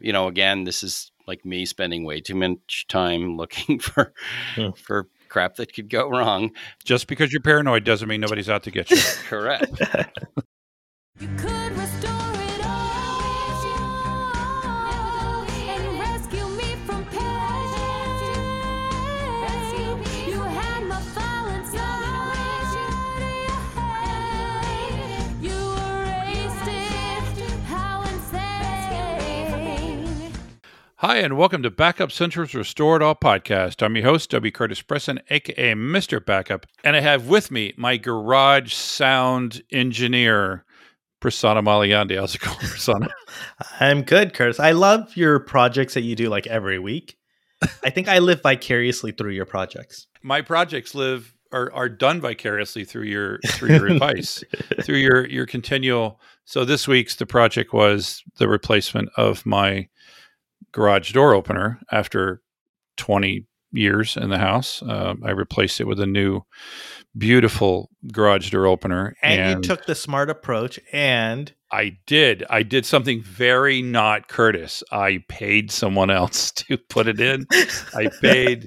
you know, again, this is like me spending way too much time looking for Hmm. for crap that could go wrong. Just because you're paranoid doesn't mean nobody's out to get you. Correct. Hi, and welcome to Backup Central's Restore It All podcast. I'm your host, W. Curtis Preston, aka Mr. Backup, and I have with me my garage sound engineer, Prasanna Malaiyandi. How's it going, Prasanna? I'm good, Curtis. I love your projects that you do like every week. I think I live vicariously through your projects. my projects live are, are done vicariously through your through your advice, through your your continual. So this week's the project was the replacement of my garage door opener after 20 years in the house. Uh, I replaced it with a new, beautiful garage door opener, And, you took the smart approach and I did. I did something very not Curtis. I paid someone else to put it in. I paid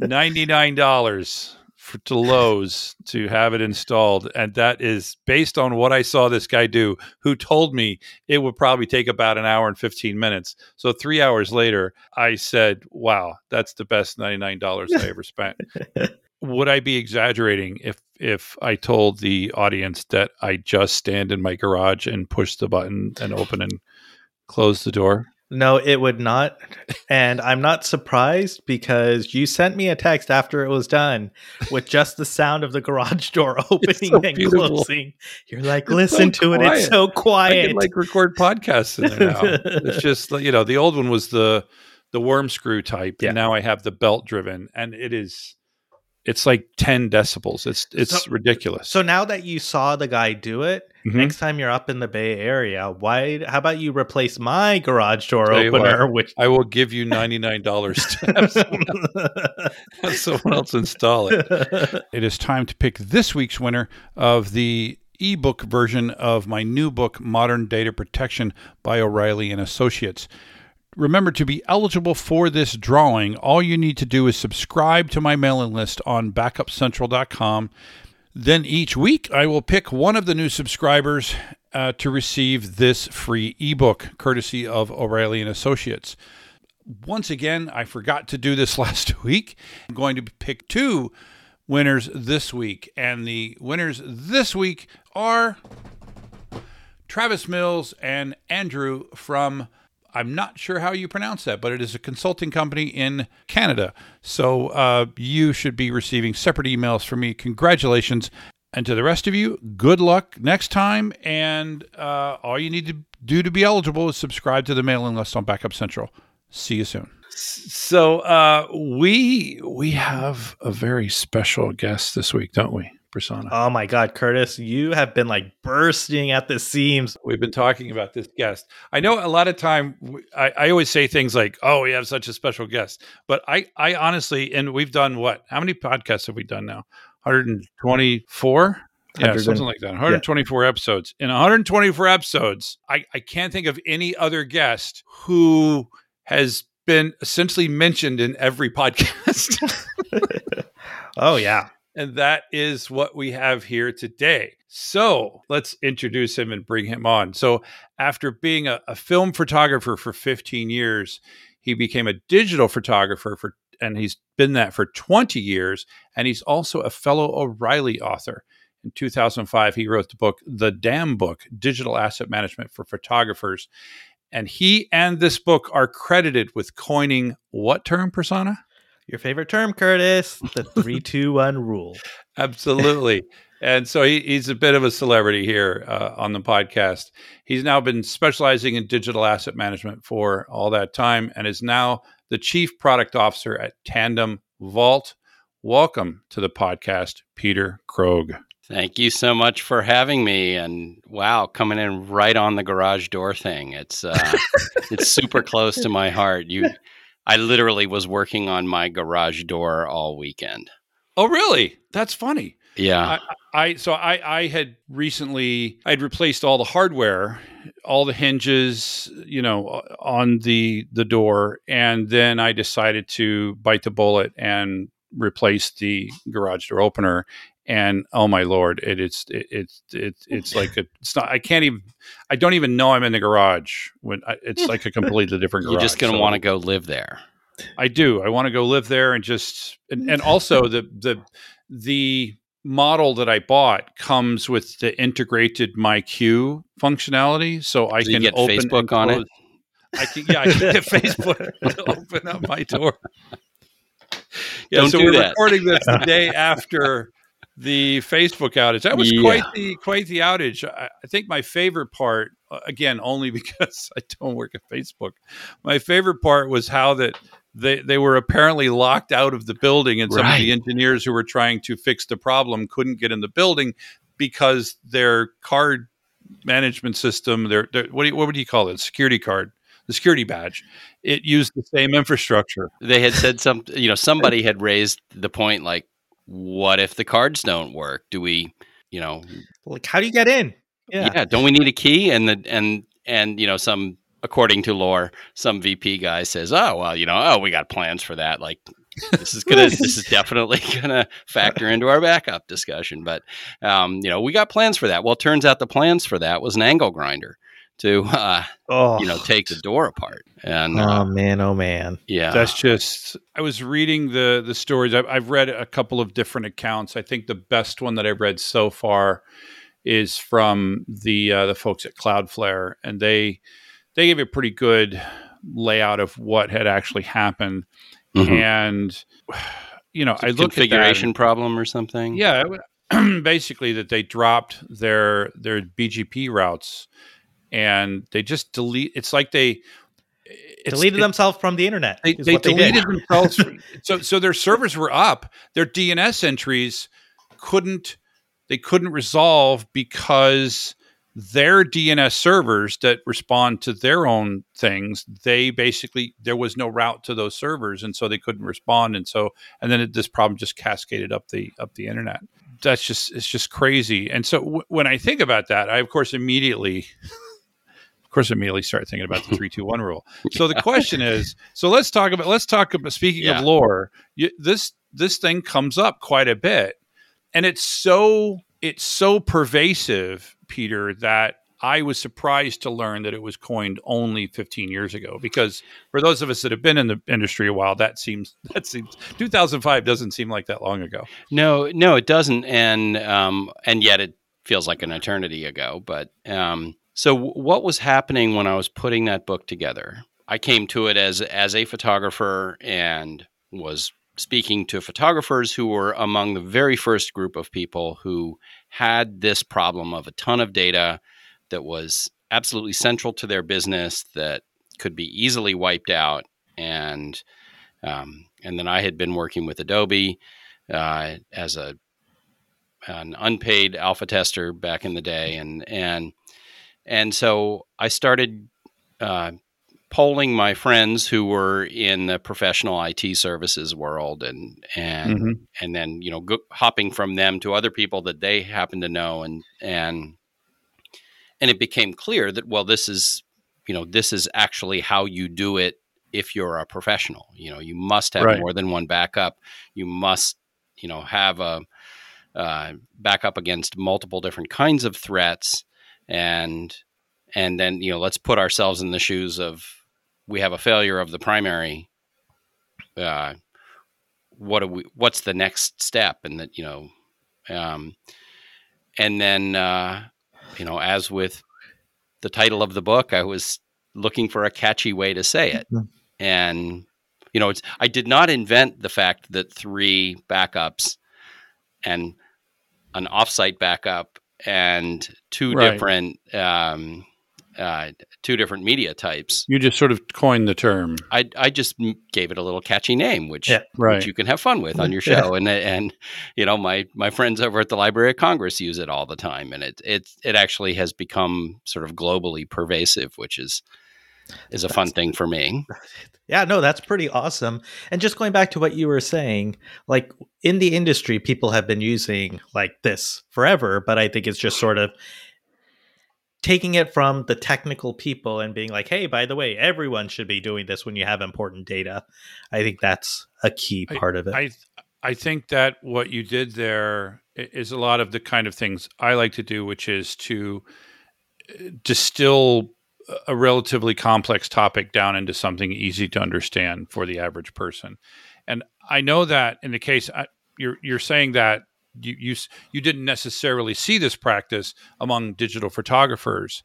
$99 for, to Lowe's to have it installed. And that is based on what I saw this guy do, who told me it would probably take about an hour and 15 minutes. So three hours later, I said, wow, that's the best $99 I ever spent. Would I be exaggerating if if I told the audience that I just stand in my garage and push the button and open and close the door? No, it would not. And I'm not surprised because you sent me a text after it was done with just the sound of the garage door opening so and beautiful. closing. You're like, It's so listen to it. It's so quiet. I quiet. can like record podcasts in there now. it's just you know, the old one was the the worm screw type, Yeah. and now I have the belt driven, and it is it's like ten decibels. It's it's So- ridiculous. so now that you saw the guy do it, Mhm. next time you're up in the Bay Area, why? How about you replace my garage door you what, opener? Which I will give you ninety nine dollars to have someone, have someone else install it. It is time to pick this week's winner of the ebook version of my new book, Modern Data Protection by O'Reilly and Associates. Remember to be eligible for this drawing, all you need to do is subscribe to my mailing list on backupcentral.com. Then each week, I will pick one of the new subscribers uh, to receive this free ebook, courtesy of O'Reilly and Associates. Once again, I forgot to do this last week. I'm going to pick two winners this week, and the winners this week are Travis Mills and Andrew from. I'm not sure how you pronounce that, but it is a consulting company in Canada. So uh, you should be receiving separate emails from me. Congratulations. And to the rest of you, good luck next time. And uh, all you need to do to be eligible is subscribe to the mailing list on Backup Central. See you soon. So uh, we we have a very special guest this week, don't we, Prasanna? oh my God, Curtis, you have been like bursting at the seams. We've been talking about this guest. I know a lot of time I always say things like, "Oh, we have such a special guest," but I, I honestly, and we've done what? How many podcasts have we done now? 124. Yeah, something like that. 124 episodes. In 124 episodes, I, I can't think of any other guest who has been essentially mentioned in every podcast. Oh yeah. And that is what we have here today. So let's introduce him and bring him on. So, after being a, a film photographer for 15 years, he became a digital photographer for, and he's been that for 20 years. And he's also a fellow O'Reilly author. In 2005, he wrote the book, The DAM Book Digital Asset Management for Photographers. And he and this book are credited with coining what term, Prasanna? Your favorite term, Curtis, the three, two, one rule. Absolutely. and so he, he's a bit of a celebrity here uh, on the podcast. He's now been specializing in digital asset management for all that time and is now the chief product officer at Tandem Vault. Welcome to the podcast, Peter Krogh. Thank you so much for having me. And wow, coming in right on the garage door thing. It's uh, it's super close to my heart. You, I literally was working on my garage door all weekend. Oh, really? That's funny. Yeah, I, I so I I had recently I'd replaced all the hardware, all the hinges, you know, on the the door, and then I decided to bite the bullet and replace the garage door opener. And oh my lord, it, it's it, it's it's oh it's like a, it's not. I can't even. I don't even know I'm in the garage when I, it's like a completely different garage. You're just going to So- want to go live there. I do. I want to go live there and just and, and also the the the model that I bought comes with the integrated MyQ functionality, so I So can get open Facebook on it? I can, yeah, I can get Facebook to open up my door. Yeah, Don't so we're that. recording this the day after the Facebook outage. That was Yeah. quite the quite the outage. I, I think my favorite part, uh, again, only because I don't work at Facebook. My favorite part was how that they they were apparently locked out of the building, and some of the engineers who were trying to fix the problem couldn't get in the building because their card management system, their, their what do you, what would you call it? Security card, the security badge. It used the same infrastructure. They had said some, you know, somebody had raised the point like, what if the cards don't work? Do we, you know, Like, how do you get in? yeah, don't we need a key? And the and and you know, some according to lore, some VP guy says, oh well, you know, oh we got plans for that. Like this is gonna, this is definitely gonna factor into our backup discussion. But um, you know, we got plans for that. Well, it turns out the plans for that was an angle grinder to uh, Oh, you know take the door apart. And oh uh, man, oh man. yeah, That's just. I was reading the the stories. I've, I've read a couple of different accounts. I think the best one that I've read so far is from the uh, the folks at Cloudflare, and they they gave a pretty good layout of what had actually happened. Mhm. And you know, I look at that configuration problem or something. Yeah, basically that they dropped their their BGP routes and they just delete. It's like they it's, Deleted it- themselves from the internet. They, they what they did. deleted themselves. so so their servers were up. Their DNS entries couldn't they couldn't resolve because their DNS servers that respond to their own things, they basically there was no route to those servers, and so they couldn't respond, and so and then it, this problem just cascaded up the up the internet. That's just it's just crazy. And so w- when I think about that, I of course immediately. Course, immediately start thinking about the three, two, one rule. So the question is, so let's talk about let's talk about speaking Yeah. of lore. You, this this thing comes up quite a bit, and it's so it's so pervasive, Peter, that I was surprised to learn that it was coined only 15 years ago. Because for those of us that have been in the industry a while, that seems that seems 2005 doesn't seem like that long ago. No, no, it doesn't, and um, and yet it feels like an eternity ago. But um, so, what was happening when I was putting that book together? I came to it as as a photographer and was speaking to photographers who were among the very first group of people who had this problem of a ton of data that was absolutely central to their business that could be easily wiped out and um, and then I had been working with Adobe uh, as a an unpaid alpha tester back in the day, and and and so I started uh, polling my friends who were in the professional IT services world, and and Mhm. and then you know go, hopping from them to other people that they happen to know, and and and it became clear that well, this is you know this is actually how you do it if you're a professional. You know, you must have Right. more than one backup. You must you know have a uh, backup against multiple different kinds of threats and and then you know let's put ourselves in the shoes of we have a failure of the primary uh, what do we what's the next step and that you know um, and then uh, you know as with the title of the book i was looking for a catchy way to say it Mhm. and you know it's i did not invent the fact that three backups and an offsite backup and two Right. different um, uh, two different media types. You just sort of coined the term, I I just gave it a little catchy name, which Yeah. right? which you can have fun with on your Yeah. show, and and you know my my friends over at the Library of Congress use it all the time, and it it it actually has become sort of globally pervasive, which is is a fun thing for me. Yeah, no, that's pretty awesome. And just going back to what you were saying, like in the industry, people have been using like this forever, but I think it's just sort of taking it from the technical people and being like, hey, by the way, everyone should be doing this when you have important data. I think that's a key part of it. I I think that what you did there is a lot of the kind of things I like to do, which is to uh, distill a relatively complex topic down into something easy to understand for the average person. And I know that in the case I, you're you're saying that you, you you didn't necessarily see this practice among digital photographers,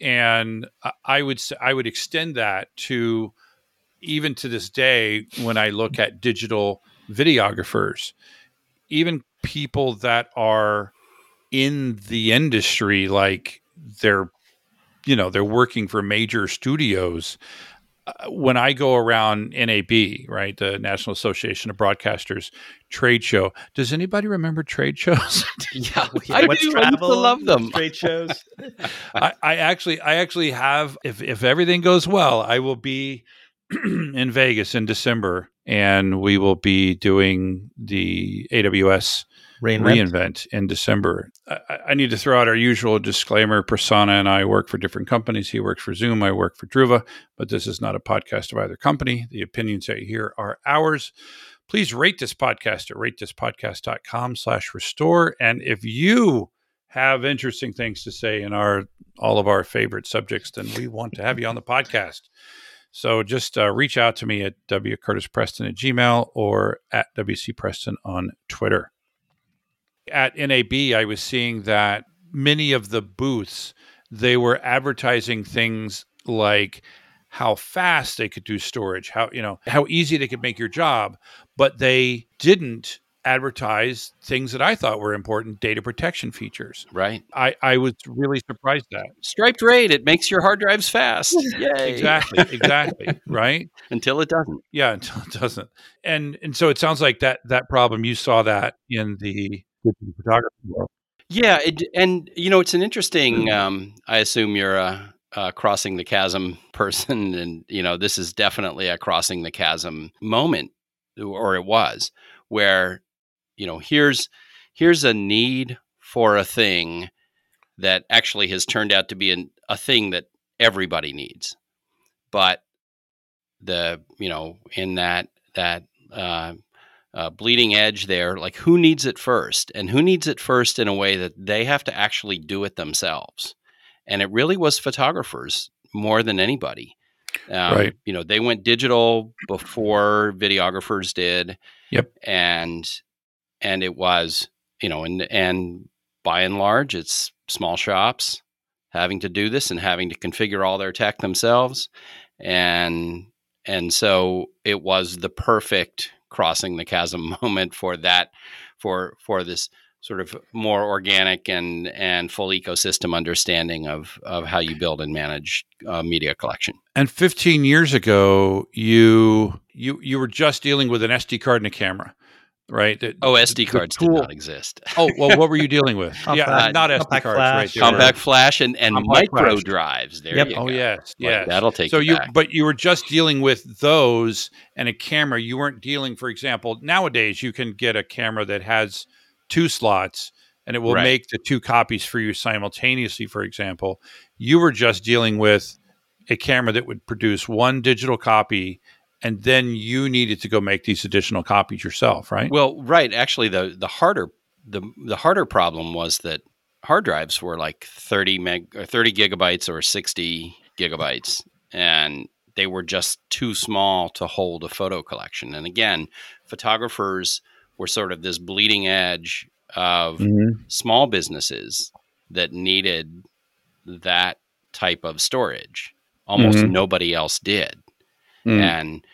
and I- would I would extend that to even to this day when I look at digital videographers, even people that are in the industry, like they're, you know, they're working for major studios. Uh, when I go around NAB, right, the National Association of Broadcasters trade show, does anybody remember trade shows? Yeah, Yeah, I what's do. I love them. Trade shows. I, I actually, I actually have. If if everything goes well, I will be in Vegas in December, and we will be doing the AWS Reinvent. reinvent in December. I, I- need to throw out our usual disclaimer. Prasanna and I work for different companies. He works for Zoom. I work for Druva, but this is not a podcast of either company. The opinions that you hear are ours. Please rate this podcast at ratethispodcast.com slash restore. And if you have interesting things to say in our all of our favorite subjects, then we want to have you on the podcast. So just uh, reach out to me at wcurtispreston at gmail or at wcpreston on Twitter at NAB, I was seeing that many of the booths they were advertising things like how fast they could do storage, how you know how easy they could make your job, but they didn't advertise things that I thought were important data protection features. Right. I, I was really surprised at Striped RAID, it makes your hard drives fast. Yay. exactly exactly right Until it doesn't. yeah until it doesn't and and so it sounds like that that problem you saw that in the digital photography world Yeah, it, and you know it's an interesting. Um, I assume you're a, a crossing the chasm person, and you know this is definitely a crossing the chasm moment, or it was, where you know here's here's a need for a thing that actually has turned out to be an, a thing that everybody needs, but the you know in that that uh, uh, bleeding edge there like who needs it first and who needs it first in a way that they have to actually do it themselves and it really was photographers more than anybody um, Right. you know they went digital before videographers did Yep. and and it was you know and and by and large it's small shops having to do this and having to configure all their tech themselves and and so it was the perfect crossing the chasm moment for that for for this sort of more organic and and full ecosystem understanding of of how you build and manage uh, media collection. And 15 years ago, you you you were just dealing with an SD card and a camera, right? The- oh sd the cards did not exist Oh well, what were you dealing with? yeah, Compact- not SD compact cards, flash. right? they were- compact flash and and Compact micro flash. drives there Yep. you Oh go. yes, Like, yes. that'll take so you, you, back. but you were just dealing with those and a camera. You weren't dealing, for example, nowadays you can get a camera that has two slots and it will Right. make the two copies for you simultaneously. For example, you were just dealing with a camera that would produce one digital copy, and then you needed to go make these additional copies yourself, right? Well, right. Actually, the the harder the the harder problem was that hard drives were like thirty meg or thirty gigabytes or sixty gigabytes, and they were just too small to hold a photo collection. And again, photographers were sort of this bleeding edge of Mhm. small businesses that needed that type of storage. Almost Mhm. nobody else did Mm. and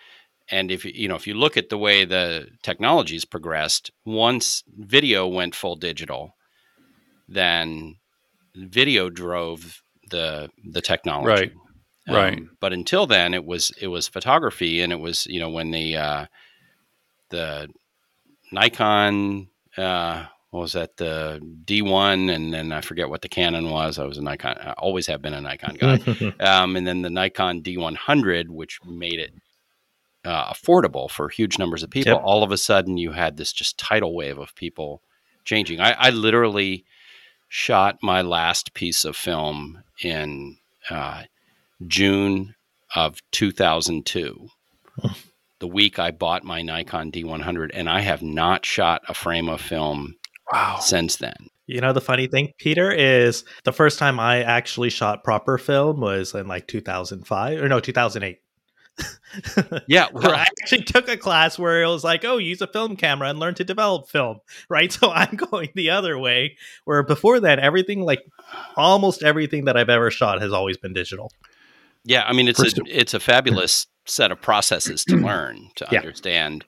and if you know if you look at the way the technologies progressed once video went full digital then video drove the the technology Um, Right, right. but until then it was it was photography and it was you know when the uh the nikon uh what was that the D1 and then I forget what the Canon was. I was a Nikon. I always have been a Nikon guy. um, and then the Nikon D100, which made it uh, affordable for huge numbers of people. Yep. All of a sudden, you had this just tidal wave of people changing. I, I literally shot my last piece of film in uh, June of 2002. the week I bought my Nikon D100, and I have not shot a frame of film Wow. since then. You know the funny thing, Peter, is the first time I actually shot proper film was in like 2005 or no 2008. Yeah, where I actually took a class where it was like, oh, use a film camera and learn to develop film, right? So I'm going the other way. Where before that, everything like almost everything that I've ever shot has always been digital. Yeah, I mean it's a First- it's a fabulous set of processes to learn to Yeah. understand,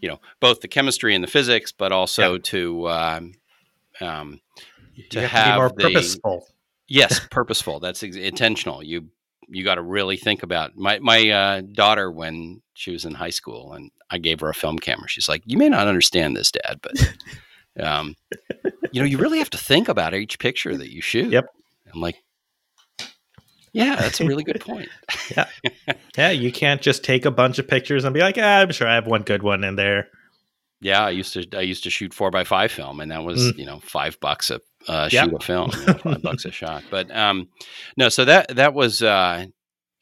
you know, both the chemistry and the physics, but also to um, um, To you have, to be more the- purposeful. yes, purposeful. That's ex- intentional. You you got to really think about my my uh, daughter when she was in high school, and I gave her a film camera. She's like, "You may not understand this, Dad, but um, you know, you really have to think about each picture that you shoot." Yep. I'm like, "Yeah, that's a really good point." Yeah, Yeah, you can't just take a bunch of pictures and be like, ah, I'm sure I have one good one in there. Yeah, I used to I used to shoot four by five film, and that was Mm. you know five bucks a uh, Yep. shoot a film, you know, five bucks a shot. But um, no, so that that was uh,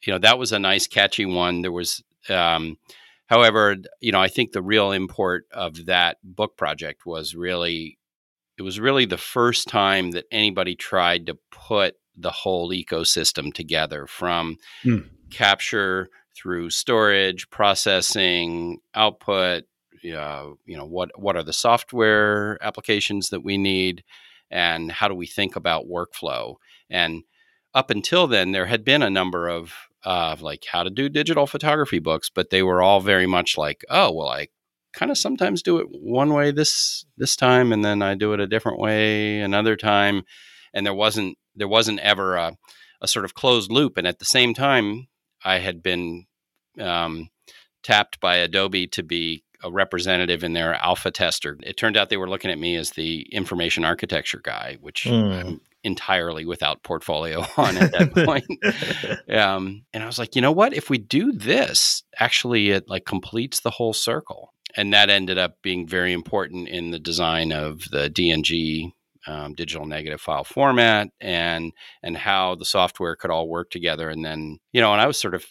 you know that was a nice catchy one. There was, um, however, you know I think the real import of that book project was really it was really the first time that anybody tried to put the whole ecosystem together from Hmm. capture through storage, processing, output, uh, you know what what are the software applications that we need and how do we think about workflow? And up until then there had been a number of uh, like how to do digital photography books but they were all very much like oh well i kind of sometimes do it one way this this time and then i do it a different way another time. And there wasn't there wasn't ever a, a sort of closed loop and at the same time i had been um, tapped by adobe to be a representative in their alpha tester. It turned out they were looking at me as the information architecture guy, which Mm. I'm entirely without portfolio on at that point. Um, and I was like, you know what? If we do this, actually, it like completes the whole circle. And that ended up being very important in the design of the DNG um, digital negative file format and and how the software could all work together. And then you know, and I was sort of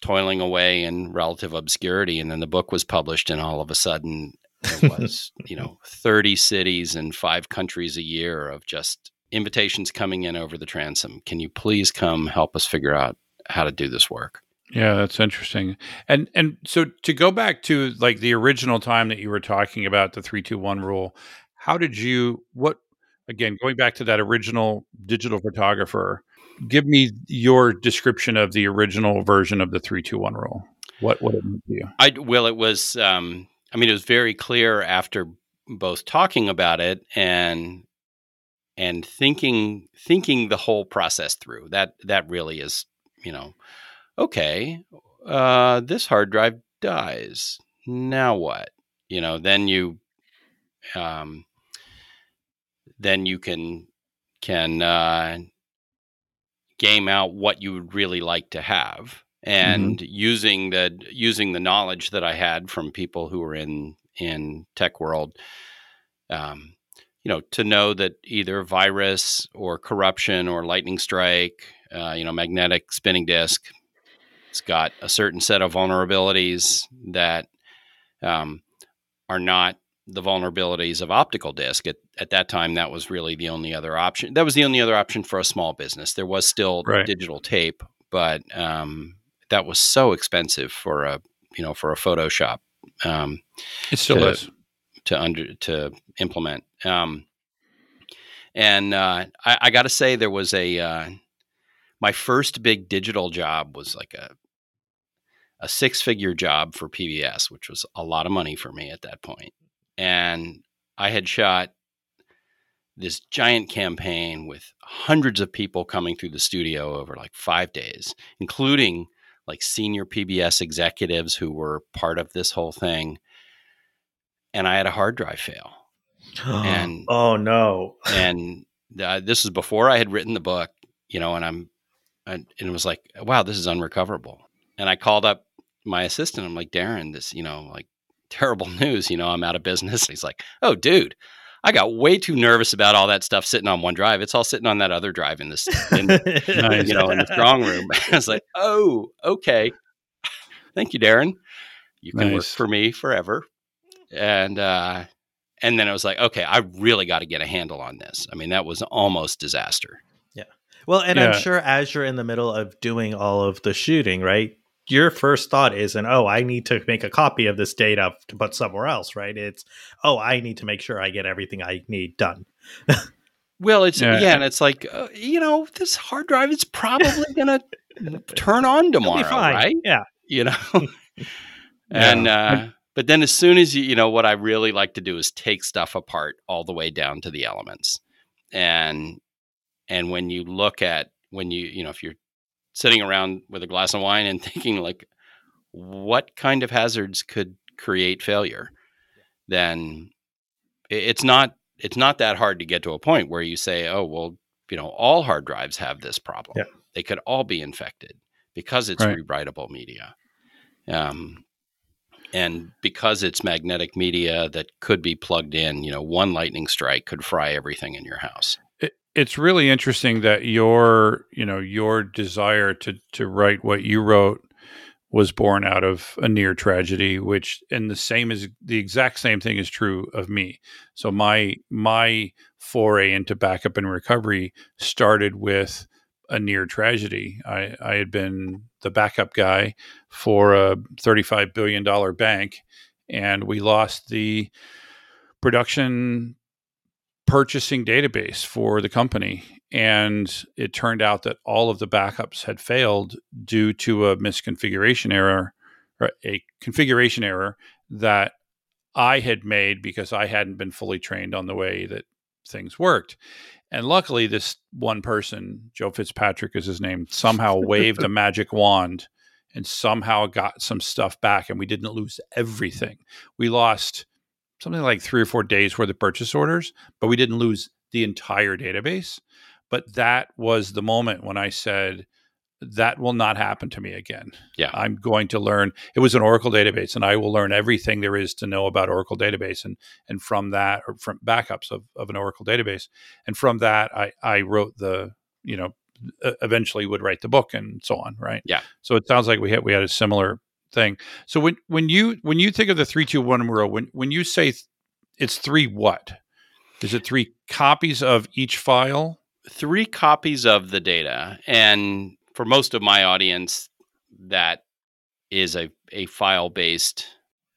toiling away in relative obscurity, and then the book was published, and all of a sudden there was you know 30 cities and five countries a year of just invitations coming in over the transom can you please come help us figure out how to do this work Yeah, that's interesting. And and so to go back to like the original time that you were talking about the 321 rule, how did you what again going back to that original digital photographer, give me your description of the original version of the 321 rule. What what it meant to you? i well it was um i mean it was very clear after both talking about it and and thinking thinking the whole process through that that really is you know okay uh this hard drive dies now what you know then you um then you can can uh game out what you would really like to have. And using the using the knowledge that I had from people who were in in tech world um, you know to know that either virus or corruption or lightning strike uh, you know magnetic spinning disk it's got a certain set of vulnerabilities that um, are not the vulnerabilities of optical disk. At, at that time that was really the only other option that was the only other option for a small business there was still Right. digital tape but um, that was so expensive for a you know for a photoshop um, It still to- is. to under to implement. Um, and uh, I, I got to say, there was a uh, my first big digital job was like a a six figure job for PBS, which was a lot of money for me at that point. And I had shot this giant campaign with hundreds of people coming through the studio over like five days, including like senior PBS executives who were part of this whole thing. And I had a hard drive fail. And- oh no. and uh, this is before I had written the book, you know, and I'm, and and it was like, wow, this is unrecoverable. And I called up my assistant. I'm like, Darren, this, you know, like terrible news. You know, I'm out of business. He's like, oh, dude, I got way too nervous about all that stuff sitting on one drive. It's all sitting on that other drive in this, in, Nice. you know, in the strong room. I was like, oh, okay. Thank you, Darren. You can work for me forever. And uh and then I was like, okay, I really got to get a handle on this. I mean, that was almost disaster. Yeah. Well, and I'm sure as you're in the middle of doing all of the shooting, right? Your first thought isn't, oh, I need to make a copy of this data to put somewhere else, right? It's, oh, I need to make sure I get everything I need done. Well, it's Yeah. yeah, and it's like uh, you know, this hard drive is probably gonna turn on tomorrow, be fine. right? Yeah. You know, and uh, but then as soon as you you know what I really like to do is take stuff apart all the way down to the elements, and and when you look at when you you know if you're sitting around with a glass of wine and thinking like, what kind of hazards could create failure, then it's not it's not that hard to get to a point where you say, oh well, you know, all hard drives have this problem. Yeah. They could all be infected because it's Right. rewritable media. Um, and because it's magnetic media that could be plugged in, you know, one lightning strike could fry everything in your house. It, it's really interesting that your you know your desire to to write what you wrote was born out of a near tragedy which and the same is the exact same thing is true of me. So my my foray into backup and recovery started with a near tragedy. I i had been the backup guy for a 35 billion dollar bank and we lost the production purchasing database for the company. And it turned out that all of the backups had failed due to a misconfiguration error, or a configuration error that I had made because I hadn't been fully trained on the way that things worked. And luckily, this one person, Joe Fitzpatrick is his name, somehow waved a magic wand and somehow got some stuff back. And we didn't lose everything. We lost something like three or four days worth of purchase orders, but we didn't lose the entire database. But that was the moment when I said, that will not happen to me again. Yeah. I'm going to learn. It was an Oracle database, and I will learn everything there is to know about Oracle database, and and from that, or from backups of, of an Oracle database, and from that, I I wrote the you know eventually would write the book and so on, right? Yeah. So it sounds like we had we had a similar thing. So when when you when you think of the three two one rule, when when you say th- it's three what? Is it three copies of each file? Three copies of the data. And for most of my audience, that is a, a file based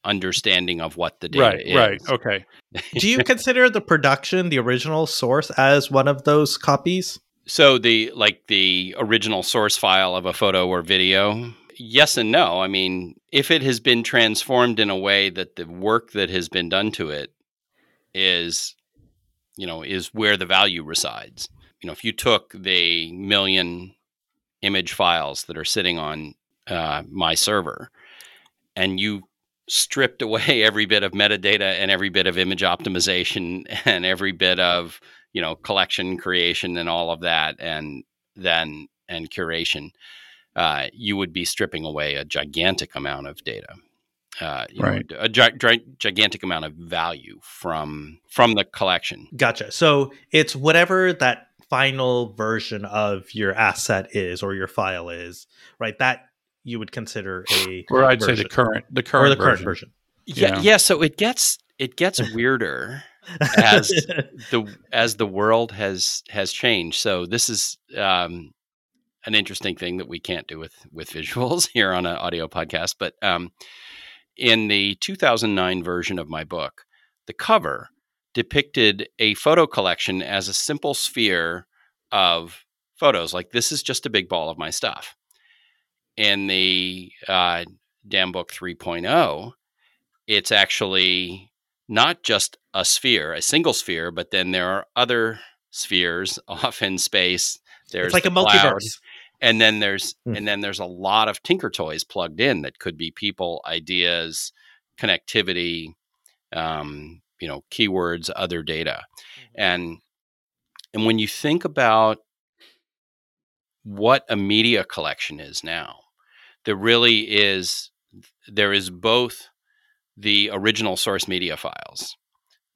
understanding of what the data right, is. right, okay. Do you consider the production, the original source, as one of those copies? So the like the original source file of a photo or video, yes and no. I mean, if it has been transformed in a way that the work that has been done to it is, you know, is where the value resides. You know, if you took the million image files that are sitting on uh, my server and you stripped away every bit of metadata and every bit of image optimization and every bit of you know collection creation and all of that and then and curation uh, you would be stripping away a gigantic amount of data uh, you know, a gi- gi- gigantic amount of value from from the collection Gotcha. So it's whatever that final version of your asset is or your file is, right? That you would consider a Or I'd say the current the current or current the current version. version. yeah Yeah. yeah so it gets it gets weirder as the as the world has has changed. So this is um, an interesting thing that we can't do with with visuals here on an audio podcast. But um, in the 2009 version of my book, the cover depicted a photo collection as a simple sphere of photos. Like this is just a big ball of my stuff. In the uh, DAM Book 3.0, it's actually not just a sphere, a single sphere, but then there are other spheres off in space. There's it's like the a multiverse. And then there's Hmm. and then there's a lot of tinker toys plugged in that could be people, ideas, connectivity, um, you know keywords, other data, and and when you think about what a media collection is now, there really is there is both the original source media files,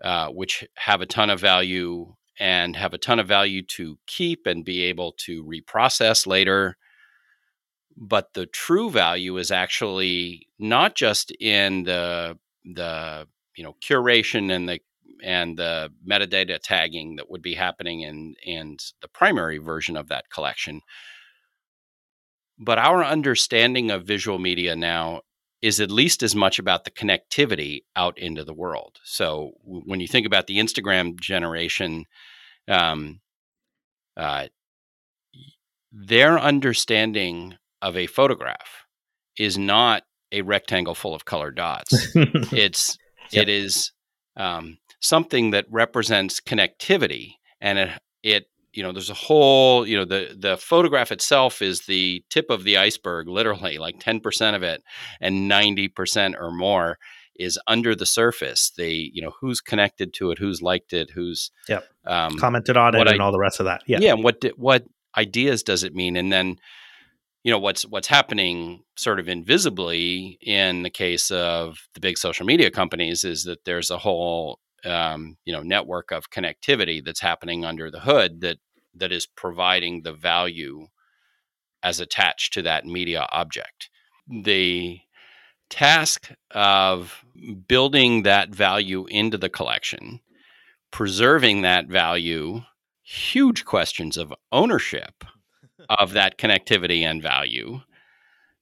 uh, which have a ton of value and have a ton of value to keep and be able to reprocess later. But the true value is actually not just in the the you know curation and the and the metadata tagging that would be happening in in the primary version of that collection. But our understanding of visual media now is at least as much about the connectivity out into the world. So w- when you think about the Instagram generation, um, uh, their understanding of a photograph is not a rectangle full of colored dots. it's Yep. it is um, something that represents connectivity, and it it you know there's a whole you know the the photograph itself is the tip of the iceberg, literally like ten percent of it, and ninety percent or more is under the surface. They you know who's connected to it, who's liked it, who's Yep. um, Commented on it what and all the rest of that. Yeah. yeah and what what ideas does it mean and then you know what's what's happening sort of invisibly in the case of the big social media companies is that there's a whole um, you know network of connectivity that's happening under the hood that that is providing the value as attached to that media object the task of building that value into the collection preserving that value huge questions of ownership of that connectivity and value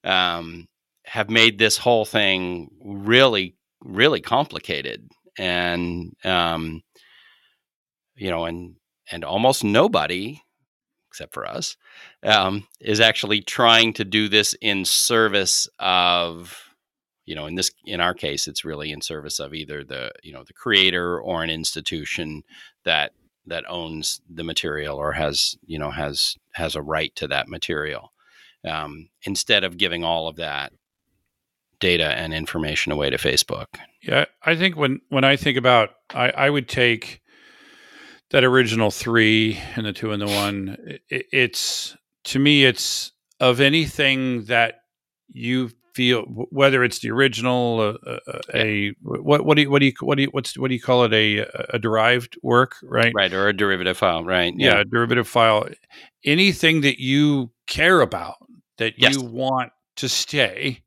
um, have made this whole thing really, really complicated. And, um, you know, and, and almost nobody, except for us, um, is actually trying to do this in service of, you know, in this, in our case, it's really in service of either the, you know, the creator or an institution that that owns the material or has you know has has a right to that material. Um, instead of giving all of that data and information away to facebook Yeah, I think when when I think about, I I would take that original three and the two and the one. i it's to me, it's of anything that you feel, whether it's the original, uh, uh, a what what do you what do you what do you what's what do you call it a a derived work, right? right or a derivative file right yeah, derivative file anything that you care about that Yes. you want to stay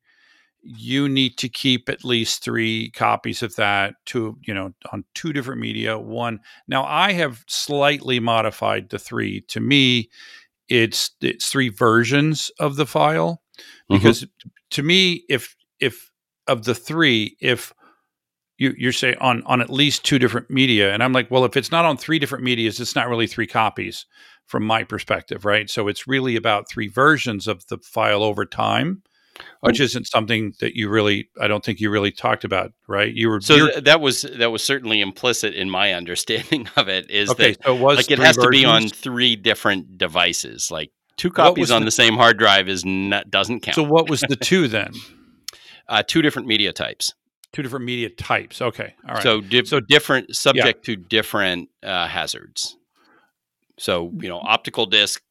you need to keep at least three copies of that to you know on two different media one now i have slightly modified the three. To me it's it's three versions of the file Mhm. because to me if if of the three if you, you're saying on on at least two different media and i'm like well if it's not on three different medias it's not really three copies from my perspective right? So it's really about three versions of the file over time which isn't something that you really i don't think you really talked about right? You were so th- that was that was certainly implicit in my understanding of it is okay that so it was like it has to be on three different devices like two copies on the- the same hard drive is not doesn't count. so what was the two then? Uh, two different media types. Two different media types okay all right. So, di- So- different subject to different uh, hazards. So you know, optical disc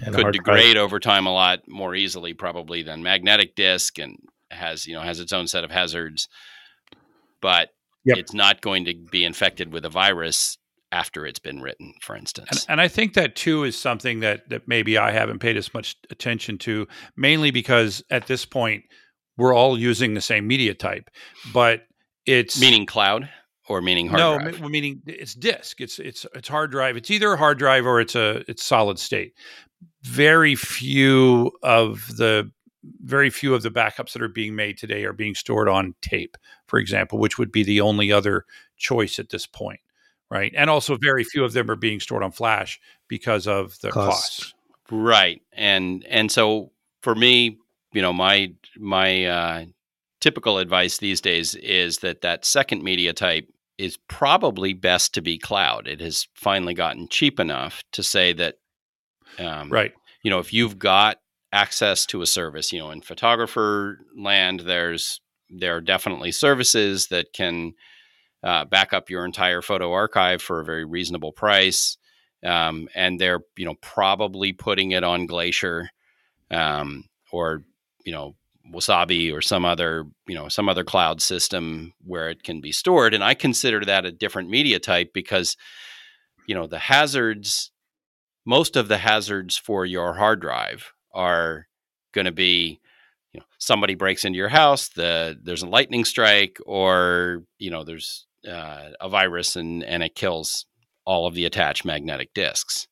And could degrade over time a lot more easily, probably than magnetic disc, and has you know has its own set of hazards. But Yep. it's not going to be infected with a virus after it's been written, for And, instance. and I think that too is something that that maybe I haven't paid as much attention to, mainly because at this point we're all using the same media type, but it's meaning cloud or meaning hard no, drive. me- meaning it's disk. It's it's it's hard drive. It's either a hard drive or it's a it's solid state. Very few of the very few of the backups that are being made today are being stored on tape, for example, which would be the only other choice at this point, right? And also, very few of them are being stored on flash because of the Cost. costs. Right. And and so for me, you know, my my uh, typical advice these days is that that second media type is probably best to be cloud. It has finally gotten cheap enough to say that, um, Right. You know, if you've got access to a service, you know, in photographer land, there's there are definitely services that can uh, back up your entire photo archive for a very reasonable price. Um, and they're you know probably putting it on Glacier um, or you know Wasabi or some other you know some other cloud system where it can be stored. And I consider that a different media type because you know the hazards, most of the hazards for your hard drive are going to be you know somebody breaks into your house the there's a lightning strike or you know there's uh, a virus and and it kills all of the attached magnetic disks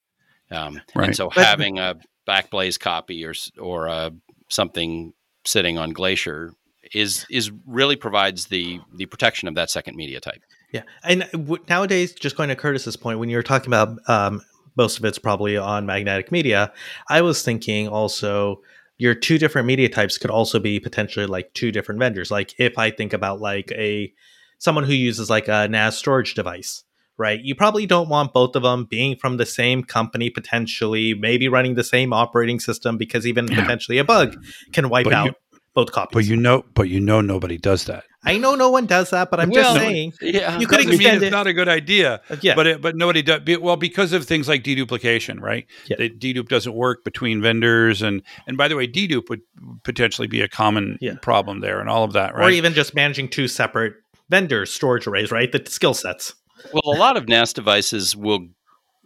um, Right. and so But- having a backblaze copy or or uh, something sitting on glacier is is really provides the the protection of that second media type Yeah, and w- nowadays, just going to Curtis's point, when you're talking about um, most of it's probably on magnetic media, I was thinking also your two different media types could also be potentially like two different vendors. Like if I think about like a someone who uses like a NAS storage device, right? You probably don't want both of them being from the same company potentially, maybe running the same operating system because even Yeah. potentially a bug can wipe But you- out both copies. But you know, but you know, nobody does that. I know no one does that, but I'm Well, just saying. yeah You could Doesn't mean it's it. not a good idea. uh, Yeah, But it, but nobody does. be- Well, because of things like deduplication, right? Yeah. That dedupe doesn't work between vendors, and and by the way, dedupe would potentially be a common Yeah. problem there, and all of that, right? or even just managing two separate vendor storage arrays, right? The skill sets. Well a lot of nas devices will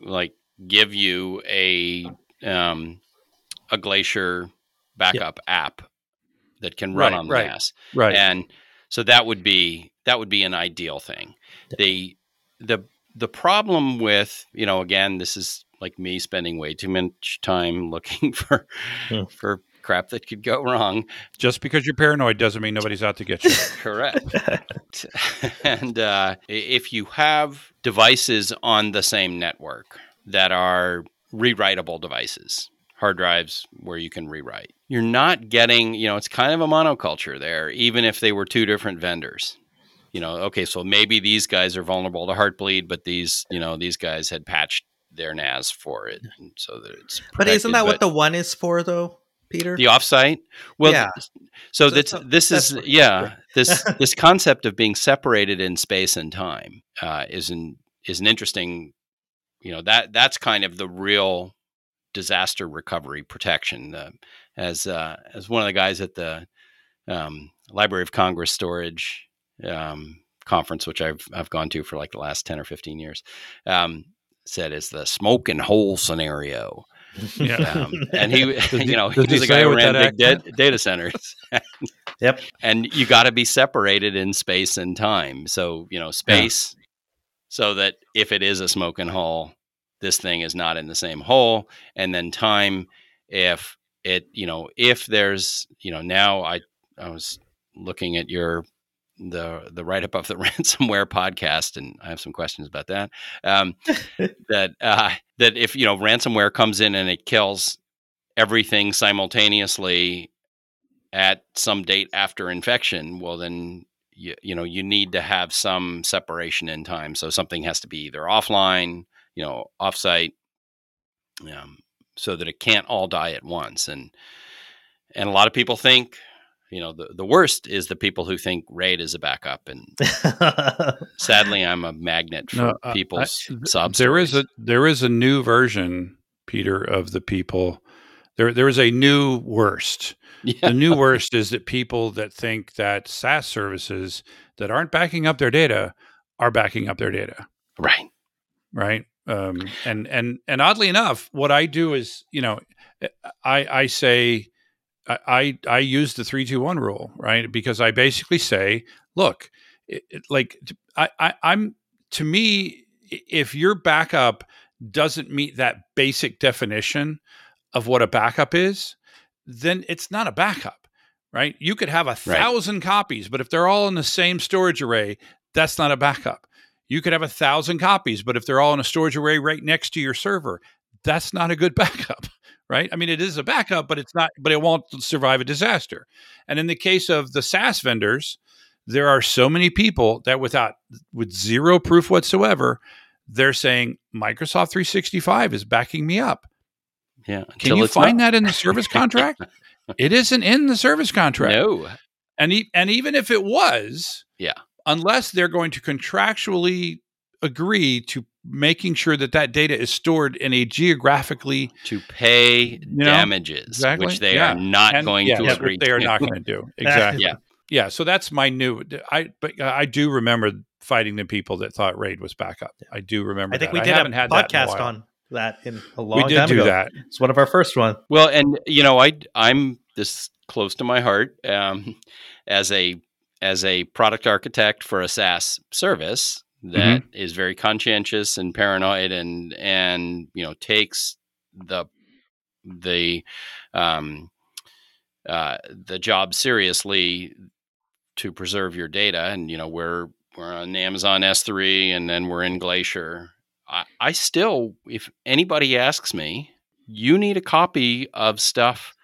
like give you a um, a glacier backup app that can run Right, on right. nas right. and so that would be that would be an ideal thing the the the problem with you know again this is like me spending way too much time looking for Hmm. for crap that could go wrong Just because you're paranoid doesn't mean nobody's out to get you. correct and uh, if you have devices on the same network that are rewritable devices hard drives where you can rewrite you're not getting you know it's kind of a monoculture there even if they were two different vendors you know okay so maybe these guys are vulnerable to heartbleed but these you know these guys had patched their nas for it and so that it's But isn't protected. that what the one is for, though, Peter? the offsite well Yeah. so So- that's so this that's is yeah this this concept of being separated in space and time uh, is an is an interesting you know that that's kind of the real disaster recovery protection uh, as uh, as one of the guys at the um, Library of Congress storage um, conference which I've I've gone to for like the last 10 or 15 years um, said is the smoke and hole scenario Yeah. um, and he he- you know he was a guy who with ran big da- data centers. Yep. and you got to be separated in space and time. So you know space so that if it is a smoking hole this thing is not in the same hole. And then time if it you know if there's you know now i i was looking at your the the write up of the ransomware podcast and i have some questions about that um that uh that if you know ransomware comes in and it kills everything simultaneously at some date after infection, well then you, you know you need to have some separation in time. So something has to be either offline, you know, offsite, um, so that it can't all die at once. And and a lot of people think, you know, the the worst is the people who think RAID is a backup. And sadly, I'm a magnet for No, uh, people's I- sob there is a there is a new version, Peter, of the people. There there is a new worst. yeah. The new worst is that people that think that SaaS services that aren't backing up their data are backing up their data. right. right um and and and oddly enough what i do is you know i i say i i, use the 321 rule right? Because i basically say look it, it- like I, I i'm to me if your backup doesn't meet that basic definition of what a backup is then it's not a backup right? You could have a thousand copies but if they're all in the same storage array that's not a backup. You could have a thousand copies, but if they're all in a storage array right next to your server, that's not a good backup, right? I mean, it is a backup, but it's not, but it won't survive a disaster. And in the case of the SaaS vendors, there are so many people that without, with zero proof whatsoever, they're saying Microsoft 365 is backing me up. Yeah. Can you find not. that in the service contract? it isn't in the service contract. No. And e- and even if it was, Yeah. unless they're going to contractually agree to making sure that that data is stored in a geographically to pay know, damages, exactly, which they yeah. are not and- going yeah, to which agree they are to. not going to do exactly Yeah. yeah so that's my new i but i do remember fighting the people that thought raid was backup i do remember I think that. we did haven't a had that in a podcast while. on that in a long we did time do ago. that It's one of our first one. Well, and you know, I I'm this close to my heart um, as a as a product architect for a SaaS service that is very conscientious and paranoid and and you know takes the the um, uh, the job seriously to preserve your data and you know we're we're on Amazon S3 and then we're in Glacier. I, I still, if anybody asks me, you need a copy of stuff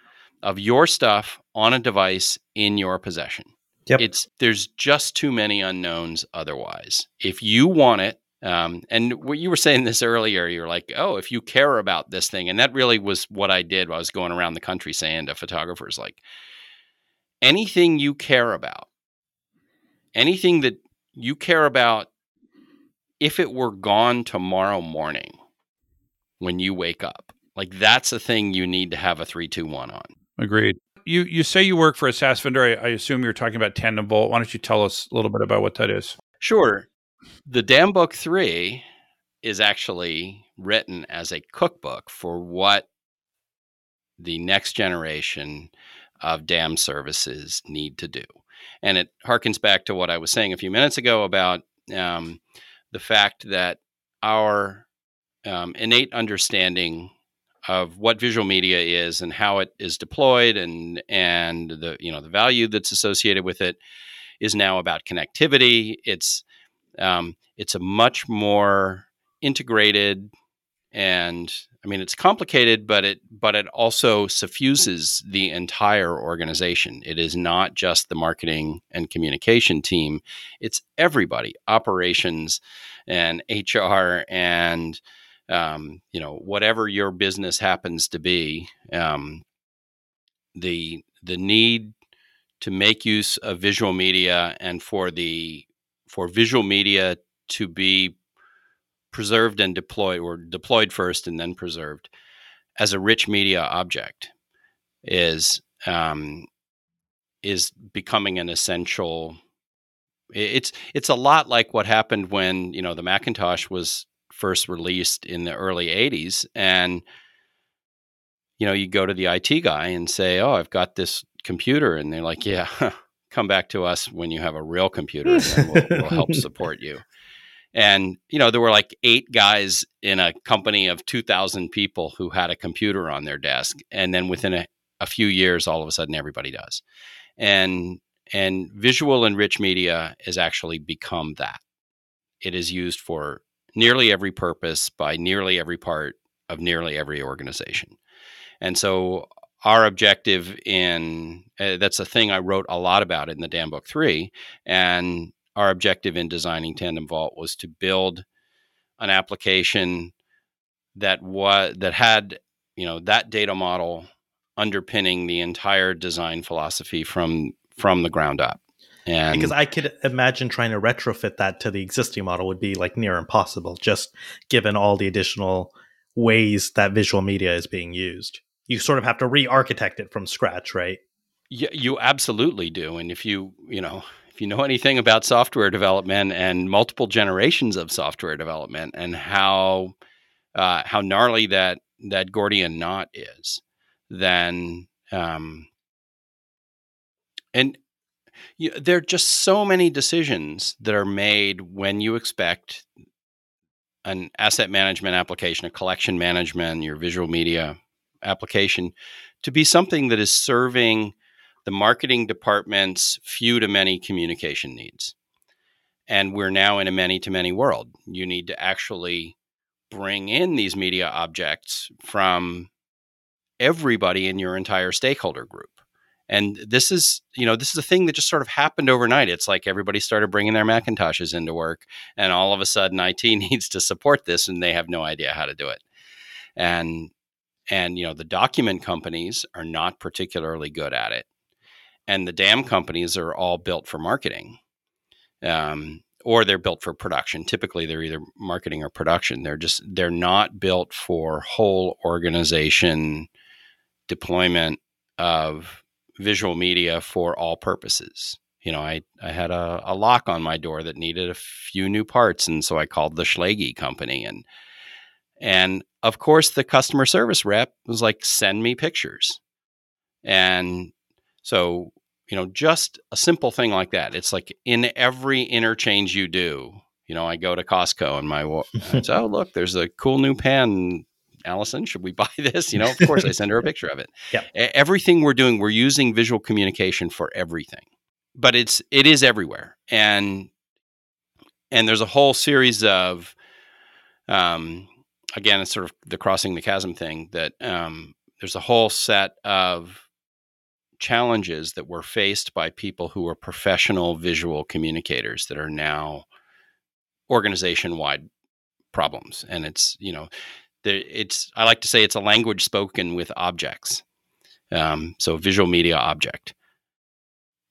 of your stuff on a device in your possession. Yep. It's there's just too many unknowns otherwise. If you want it, um, and what you were saying this earlier, you're like, oh, if you care about this thing, and that really was what I did. I was going around the country saying to photographers, like, anything you care about, anything that you care about, if it were gone tomorrow morning when you wake up, like that's a thing you need to have a three, two, one on. agreed you you say you work for a saas vendor i, I assume you're talking about vault why don't you tell us a little bit about what that is Sure. The DAM Book 3 is actually written as a cookbook for what the next generation of dam services need to do. And it harkens back to what I was saying a few minutes ago about um, the fact that our um, innate understanding of what visual media is and how it is deployed and and the you know the value that's associated with it is now about connectivity. It's um, it's a much more integrated and I mean it's complicated, but it but it also suffuses the entire organization. It is not just the marketing and communication team; it's everybody, operations and HR and um, you know whatever your business happens to be. Um, the the need to make use of visual media and for the for visual media to be preserved and deployed or deployed first and then preserved as a rich media object is um, is becoming an essential it's it's a lot like what happened when you know the Macintosh was first released in the early 80s and you know you go to the IT guy and say oh I've got this computer and they're like yeah come back to us when you have a real computer and we'll, we'll help support you. And you know there were like eight guys in a company of 2000 people who had a computer on their desk and then within a, a few years all of a sudden everybody does. And and visual and rich media has actually become that. It is used for nearly every purpose by nearly every part of nearly every organization. And so our objective in uh, that's a thing i wrote a lot about in the DAM Book 3 and our objective in designing tandem vault was to build an application that was that had you know that data model underpinning the entire design philosophy from from the ground up and because I could imagine trying to retrofit that to the existing model would be like near impossible, just given all the additional ways that visual media is being used. You sort of have to re-architect it from scratch, right? Yeah, you absolutely do. And if you, you know, if you know anything about software development and multiple generations of software development and how uh, how gnarly that that Gordian knot is, then um, and you, there are just so many decisions that are made when you expect an asset management application, a collection management, your visual media application to be something that is serving the marketing department's few to many communication needs. And we're now in a many to many world. You need to actually bring in these media objects from everybody in your entire stakeholder group. And this is, you know, this is a thing that just sort of happened overnight. It's like everybody started bringing their Macintoshes into work, and all of a sudden, IT needs to support this, and they have no idea how to do it. And and you know, the document companies are not particularly good at it, and the dam companies are all built for marketing. um, or they're built for production. Typically, they're either marketing or production. They're just they're not built for whole organization deployment of visual media for all purposes. You know, I, I had a, a lock on my door that needed a few new parts, and so I called the Schlage company, and and of course the customer service rep was like, "Send me pictures," and so you know, just a simple thing like that. It's like in every interchange you do. You know, I go to Costco and my I say, "Oh, look, there's a cool new pen." Allison, should we buy this? You know, of course, I send her a picture of it. Yep. E- Everything we're doing, we're using visual communication for everything, but it's it is everywhere, and and there's a whole series of, um, again, it's sort of the crossing the chasm thing that um, there's a whole set of challenges that were faced by people who are professional visual communicators that are now organization wide problems and it's you know it's i like to say it's a language spoken with objects um, so visual media object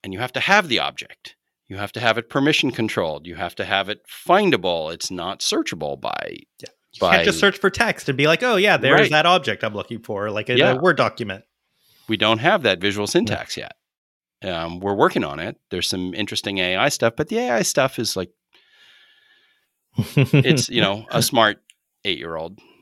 and you have to have the object you have to have it permission controlled you have to have it findable it's not searchable by You by can't just search for text and be like, oh yeah, there's Right. that object I'm looking for, like in Yeah. a Word document. we don't have that visual syntax yet. Um, we're working on it. There's some interesting AI stuff, but the AI stuff is like it's you know a smart eight year old, Yeah.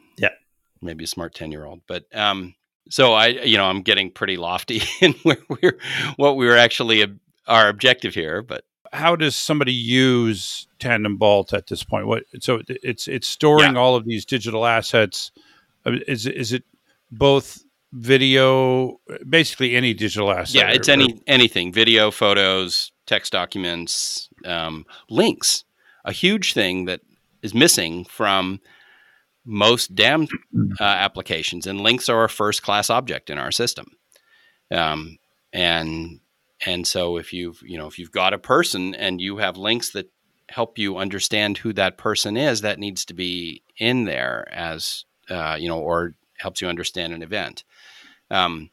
Maybe a smart ten year old. But um, so I you know I'm getting pretty lofty in where we're what we were actually ob- our objective here. But how does somebody use Tandem Vault at this point? What so it's it's storing all of these digital assets. Uh, Is is it both video, basically any digital asset? yeah, it's or- any anything video, photos, text documents, um, links. A huge thing that is missing from most DAM uh, applications, and links are a first class object in our system. Um, and and so if you've you know if you've got a person and you have links that help you understand who that person is, that needs to be in there as uh, you know, or helps you understand an event. Um,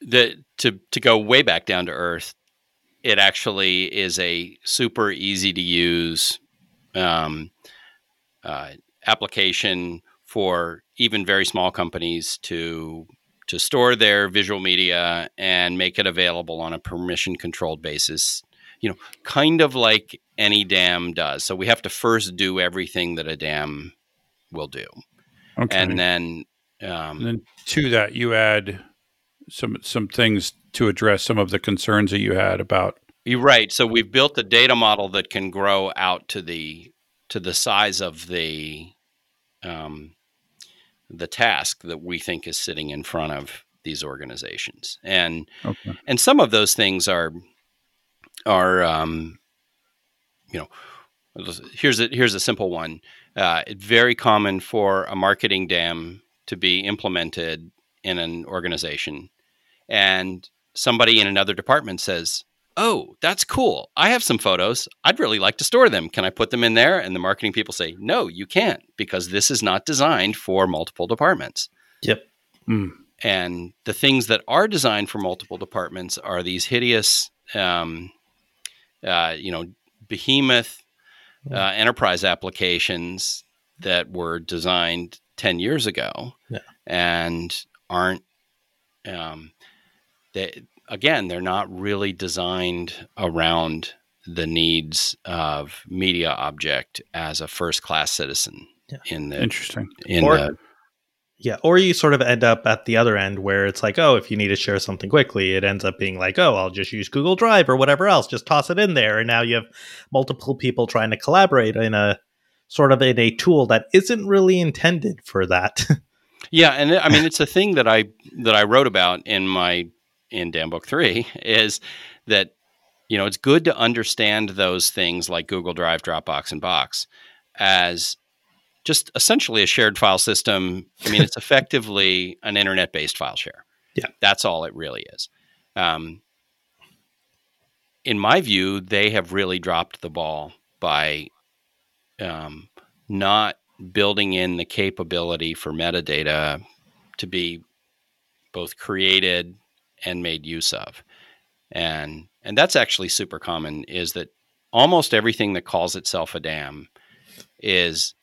the to to go way back down to earth, it actually is a super easy to use um, uh, application for even very small companies to to store their visual media and make it available on a permission controlled basis. You know, kind of like any DAM does. So we have to first do everything that a DAM will do, okay. and then um, And then to that, you add some some things to address some of the concerns that you had about. You're right. So we've built a data model that can grow out to the to the size of the um, the task that we think is sitting in front of these organizations, and Okay. and some of those things are are um, you know here's a here's a simple one. Uh, it's very common for a marketing dam to be implemented in an organization, and somebody in another department says, "Oh, that's cool. I have some photos. I'd really like to store them. Can I put them in there?" And the marketing people say, "No, you can't because this is not designed for multiple departments." Yep. Mm. And the things that are designed for multiple departments are these hideous, um, uh, you know, behemoth uh, enterprise applications that were designed 10 years ago Yeah. and aren't, um, they, again, they're not really designed around the needs of media object as a first class citizen Yeah. in the, Interesting. in Or- the, Yeah, or you sort of end up at the other end where it's like, oh, if you need to share something quickly, it ends up being like, oh, I'll just use Google Drive or whatever else, just toss it in there, and now you have multiple people trying to collaborate in a sort of in a tool that isn't really intended for that. Yeah, and it- I mean it's a thing that I that I wrote about in my in DAM Book Three is that you know it's good to understand those things like Google Drive, Dropbox, and Box as just essentially a shared file system. I mean, it's effectively an internet-based file share. Yeah. that's all it really is. Um, in my view, they have really dropped the ball by um, not building in the capability for metadata to be both created and made use of and and that's actually super common is that almost everything that calls itself a dam is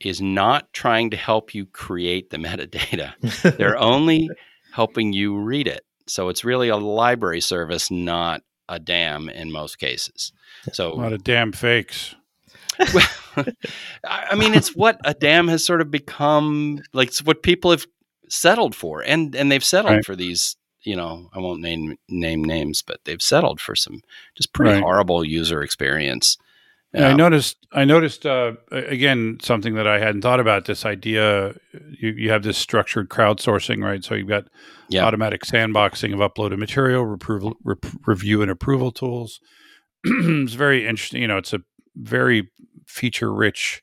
is not trying to help you create the metadata. They're only helping you read it. So it's really a library service, not a dam in most cases. So a lot of damn fakes. I I mean, it's what a dam has sort of become like it's what people have settled for, and and they've settled Right. for these. You know, I won't name name names, but they've settled for some just pretty Right. horrible user experience. And I Um, noticed. I noticed uh, again something that I hadn't thought about. This idea, you, you have this structured crowdsourcing, right? So you've got Yeah. automatic sandboxing of uploaded material, reproval, rep, review and approval tools. it's very interesting. You know, it's a very feature-rich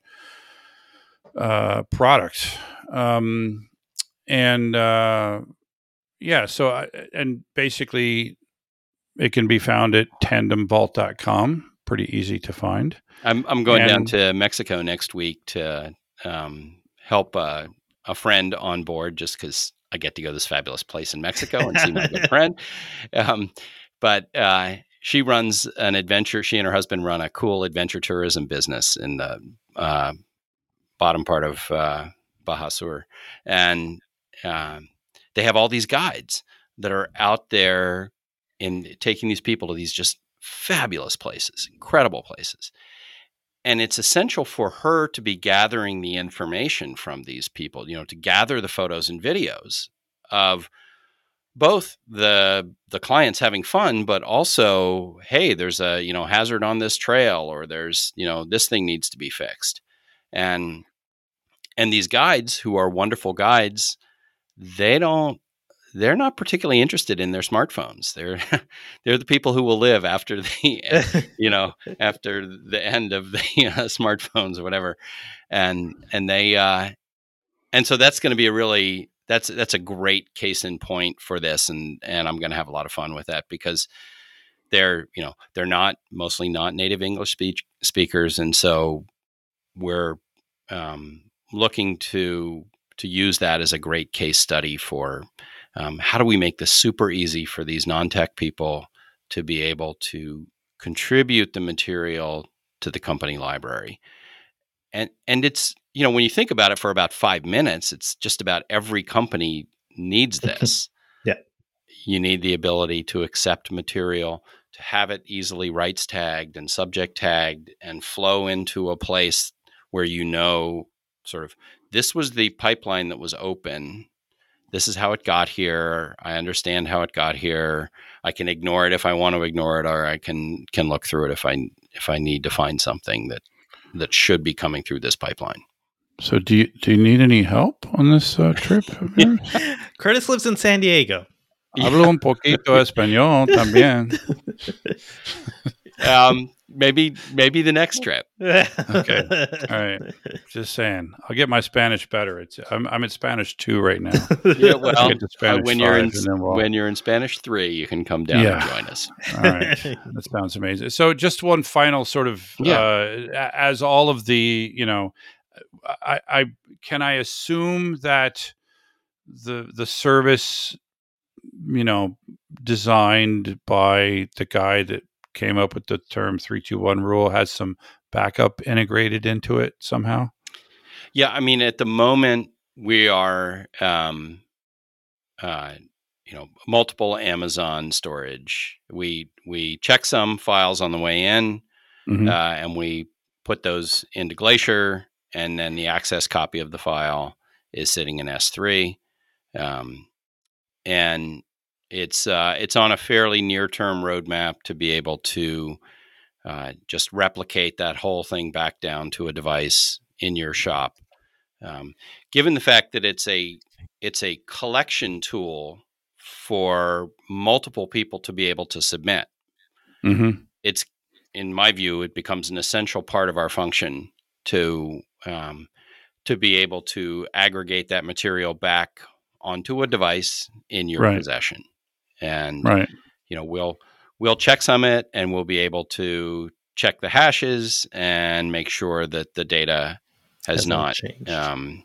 uh, product, um, and uh, yeah. So I, and basically, it can be found at tandemvault.com. Pretty easy to find. I'm I'm going down to Mexico next week to um, help uh, a friend on board, just because I get to go to this fabulous place in Mexico and see my good friend. Um, but uh, she runs an adventure. She and her husband run a cool adventure tourism business in the uh, bottom part of uh, Baja Sur, and um, they have all these guides that are out there in taking these people to these just fabulous places, incredible places. And it's essential for her to be gathering the information from these people, you know, to gather the photos and videos of both the the clients having fun, but also, hey, there's a you know hazard on this trail, or there's you know this thing needs to be fixed, and and these guides who are wonderful guides, they don't they're not particularly interested in their smartphones. They're they're the people who will live after the you know after the end of the uh, smartphones or whatever, and and they uh, and so that's going to be a really that's that's a great case in point for this, and and I'm going to have a lot of fun with that because they're you know they're not mostly not native English speech speakers, and so we're um, looking to to use that as a great case study for um, how do we make this super easy for these non-tech people to be able to contribute the material to the company library and and it's you know when you think about it for about five minutes it's just about every company needs this Yeah. you need the ability to accept material to have it easily rights tagged and subject tagged and flow into a place where you know sort of this was the pipeline that was open this is how it got here i understand how it got here i can ignore it if i want to ignore it or i can can look through it if i if i need to find something that that should be coming through this pipeline So do you do you need any help on this uh, trip? Curtis lives in San Diego. Hablo un poquito español también. um maybe maybe the next trip Okay. All right. Just saying. I'll get my Spanish better. It's I'm I'm at Spanish two right now. yeah well get to uh, when you're in five, we'll- when you're in spanish 3 you can come down Yeah. and join us All right. That sounds amazing. So, just one final sort of, Yeah. uh, as all of the, you know, I, I can I assume that the the service, you know, designed by the guy that came up with the term three two one rule has some backup integrated into it somehow. Yeah, I mean, at the moment we are, um, uh, you know, multiple Amazon storage. We we checksum files on the way in, Mhm. uh, and we put those into Glacier, and then the access copy of the file is sitting in S3, um, and it's uh, it's on a fairly near term roadmap to be able to uh, just replicate that whole thing back down to a device in your shop. Um, given the fact that it's a it's a collection tool for multiple people to be able to submit, Mhm. it's in my view it becomes an essential part of our function to um, to be able to aggregate that material back onto a device in your Right. possession and Right. you know we'll we'll check summit and we'll be able to check the hashes and make sure that the data has, not changed. um,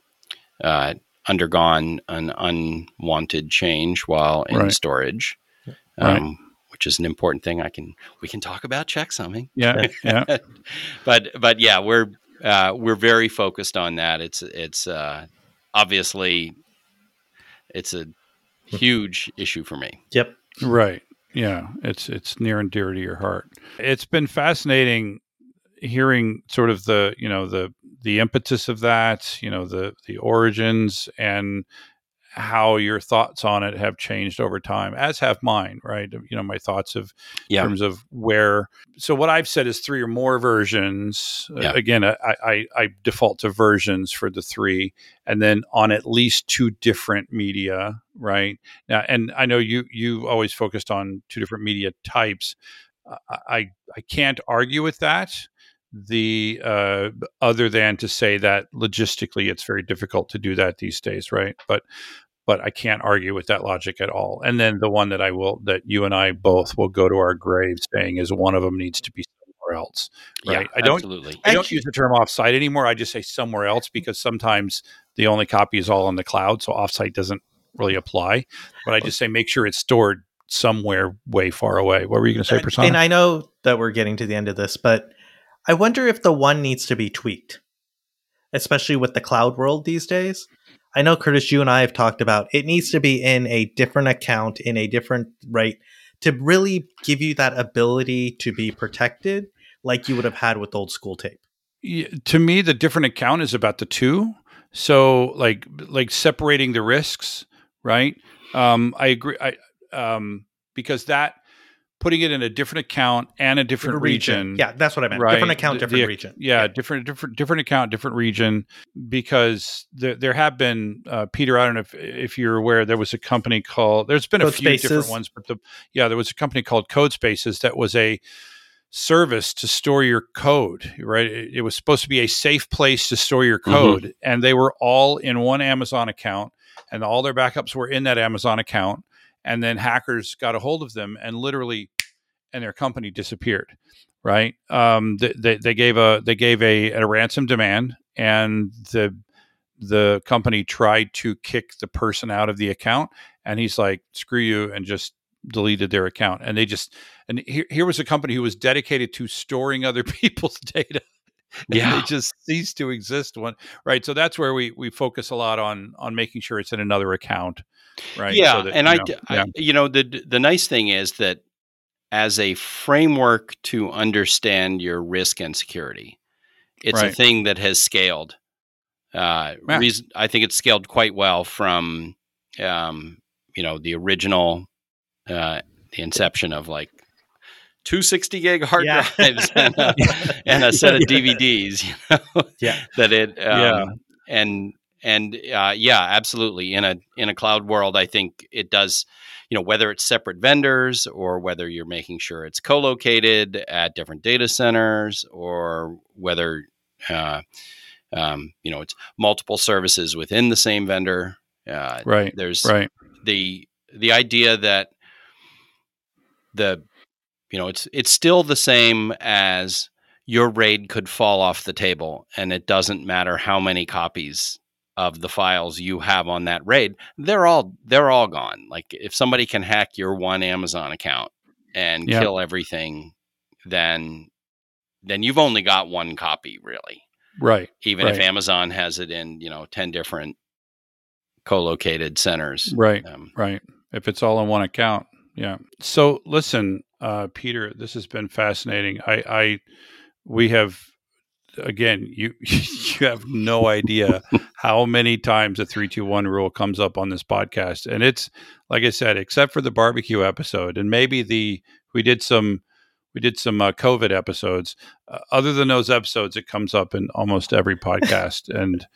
uh, undergone an unwanted change while in Right. storage Right. um, which is an important thing. I can we can talk about checksumming, Yeah, yeah. but but yeah, we're uh, we're very focused on that. It's it's uh, obviously it's a huge issue for me. Yep. Right. Yeah. It's it's near and dear to your heart. It's been fascinating hearing sort of the, you know, the the impetus of that, you know, the the origins and how your thoughts on it have changed over time, as have mine, right? You know, my thoughts of Yeah. in terms of where. So what I've said is three or more versions. Uh, Yeah. again, I, I I default to versions for the three, and then on at least two different media, right? Now, and I know you you always focused on two different media types. I I, I can't argue with that. The uh, other than to say that logistically it's very difficult to do that these days, right? But but I can't argue with that logic at all. And then the one that I will that you and I both will go to our graves saying is one of them needs to be somewhere else. Right. Yeah, I don't absolutely. I don't use the term offsite anymore. I just say somewhere else because sometimes the only copy is all on the cloud, so offsite doesn't really apply. But I just say make sure it's stored somewhere way far away. What were you going to say, And- Prasanna? And I know that we're getting to the end of this, but I wonder if the one needs to be tweaked, especially with the cloud world these days. I know, Curtis, you and I have talked about it needs to be in a different account, in a different right, to really give you that ability to be protected like you would have had with old school tape. Yeah, to me the different account is about the two so like like separating the risks right um i agree i um because that putting it in a different account and a different region Yeah, that's what I meant. right, Different account, different the- region. yeah, different different different account different region because there there have been uh, peter i don't know if if you're aware there was a company called there's been a Code few different ones but the yeah there was a company called code spaces that was a service to store your code right it, it was supposed to be a safe place to store your Mhm. code and they were all in one amazon account and all their backups were in that amazon account and then hackers got a hold of them and literally and their company disappeared right um they, they, they gave a they gave a, a ransom demand and the the company tried to kick the person out of the account and he's like screw you and just deleted their account and they just and here, here was a company who was dedicated to storing other people's data and Yeah. they just ceased to exist one right so that's where we we focus a lot on on making sure it's in another account right Yeah, So that, and you I, know, I- yeah. you know, the the nice thing is that as a framework to understand your risk and security, it's a thing that has scaled. Uh, Yeah. reason, I think it's scaled quite well from, um, you know, the original, uh, the inception of like. 260 gig hard Yeah. drives and a, and a set of DVDs, you know, Yeah. that it, um, Yeah. and and uh, yeah, absolutely. In a in a cloud world, I think it does. You know, whether it's separate vendors or whether you're making sure it's co-located at different data centers, or whether uh, um, you know it's multiple services within the same vendor. Uh, right there's right the the idea that the you know it's it's still the same as your raid could fall off the table and it doesn't matter how many copies of the files you have on that raid they're all they're all gone like if somebody can hack your one amazon account and Yeah. kill everything then then you've only got one copy really right even if amazon has it in you know 10 different co-located centers right um, Right. If it's all in one account. Yeah. So listen, uh, Peter, this has been fascinating. I, I, we have, again, you, you have no idea how many times the three, two, one rule comes up on this podcast. And it's, like I said, except for the barbecue episode and maybe the, we did some, we did some uh, COVID episodes. Uh, other than those episodes, it comes up in almost every podcast. and,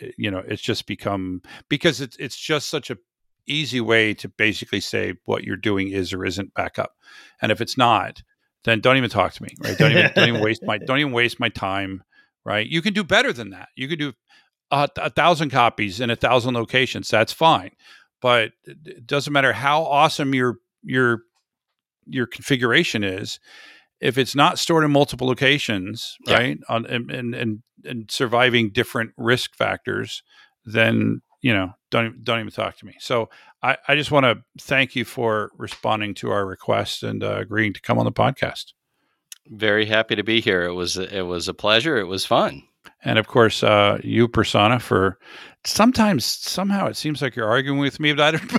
eh, you know, it's just become, because it's, it's just such a easy way to basically say what you're doing is or isn't backup. And if it's not, then don't even talk to me, right? Don't even don't even waste my don't even waste my time, right? You can do better than that. You can do a, a thousand copies in a thousand locations. That's fine, but it doesn't matter how awesome your your your configuration is. If it's not stored in multiple locations, Yeah. right, on and and and surviving different risk factors, then you know, don't even- don't even talk to me. So I, I just want to thank you for responding to our request and uh, agreeing to come on the podcast. Very happy to be here. It was it was a pleasure. It was fun. And of course, uh, you, Prasanna, for sometimes somehow it seems like you're arguing with me, but I don't.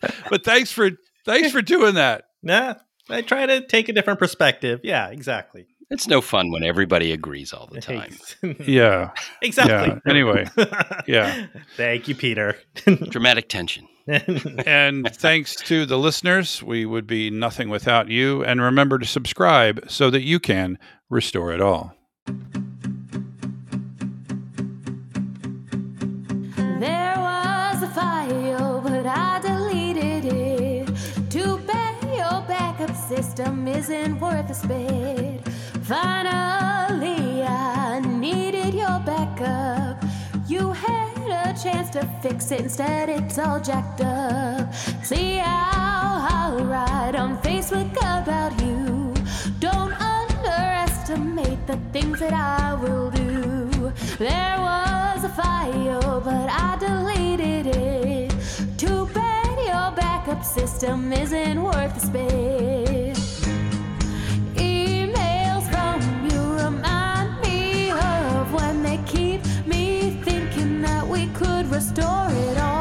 but thanks for thanks for doing that. Nah, I try to take a different perspective. Yeah, exactly. It's no fun when everybody agrees all the time. Yeah. exactly. Yeah. Anyway, yeah. Thank you, Peter. Dramatic tension. And thanks to the listeners, we would be nothing without you. And remember to subscribe so that you can restore it all. There was a file, but I deleted it. Too bad your backup system isn't worth a spit. Finally, I needed your backup. You had a chance to fix it, instead it's all jacked up. See how I'll write on Facebook about you. Don't underestimate the things that I will do. There was a file, but I deleted it. Too bad your backup system isn't worth the spit. Restore it all.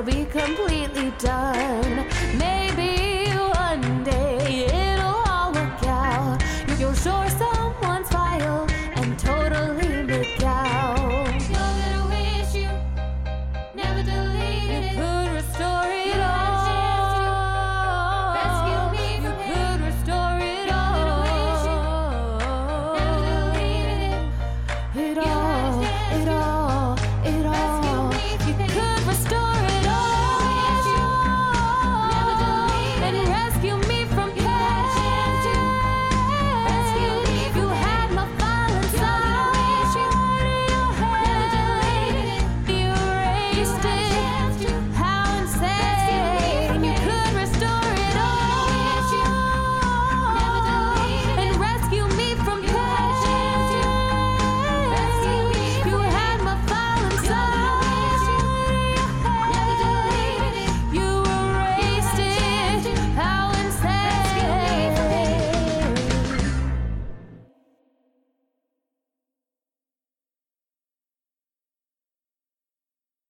It'll be. Maybe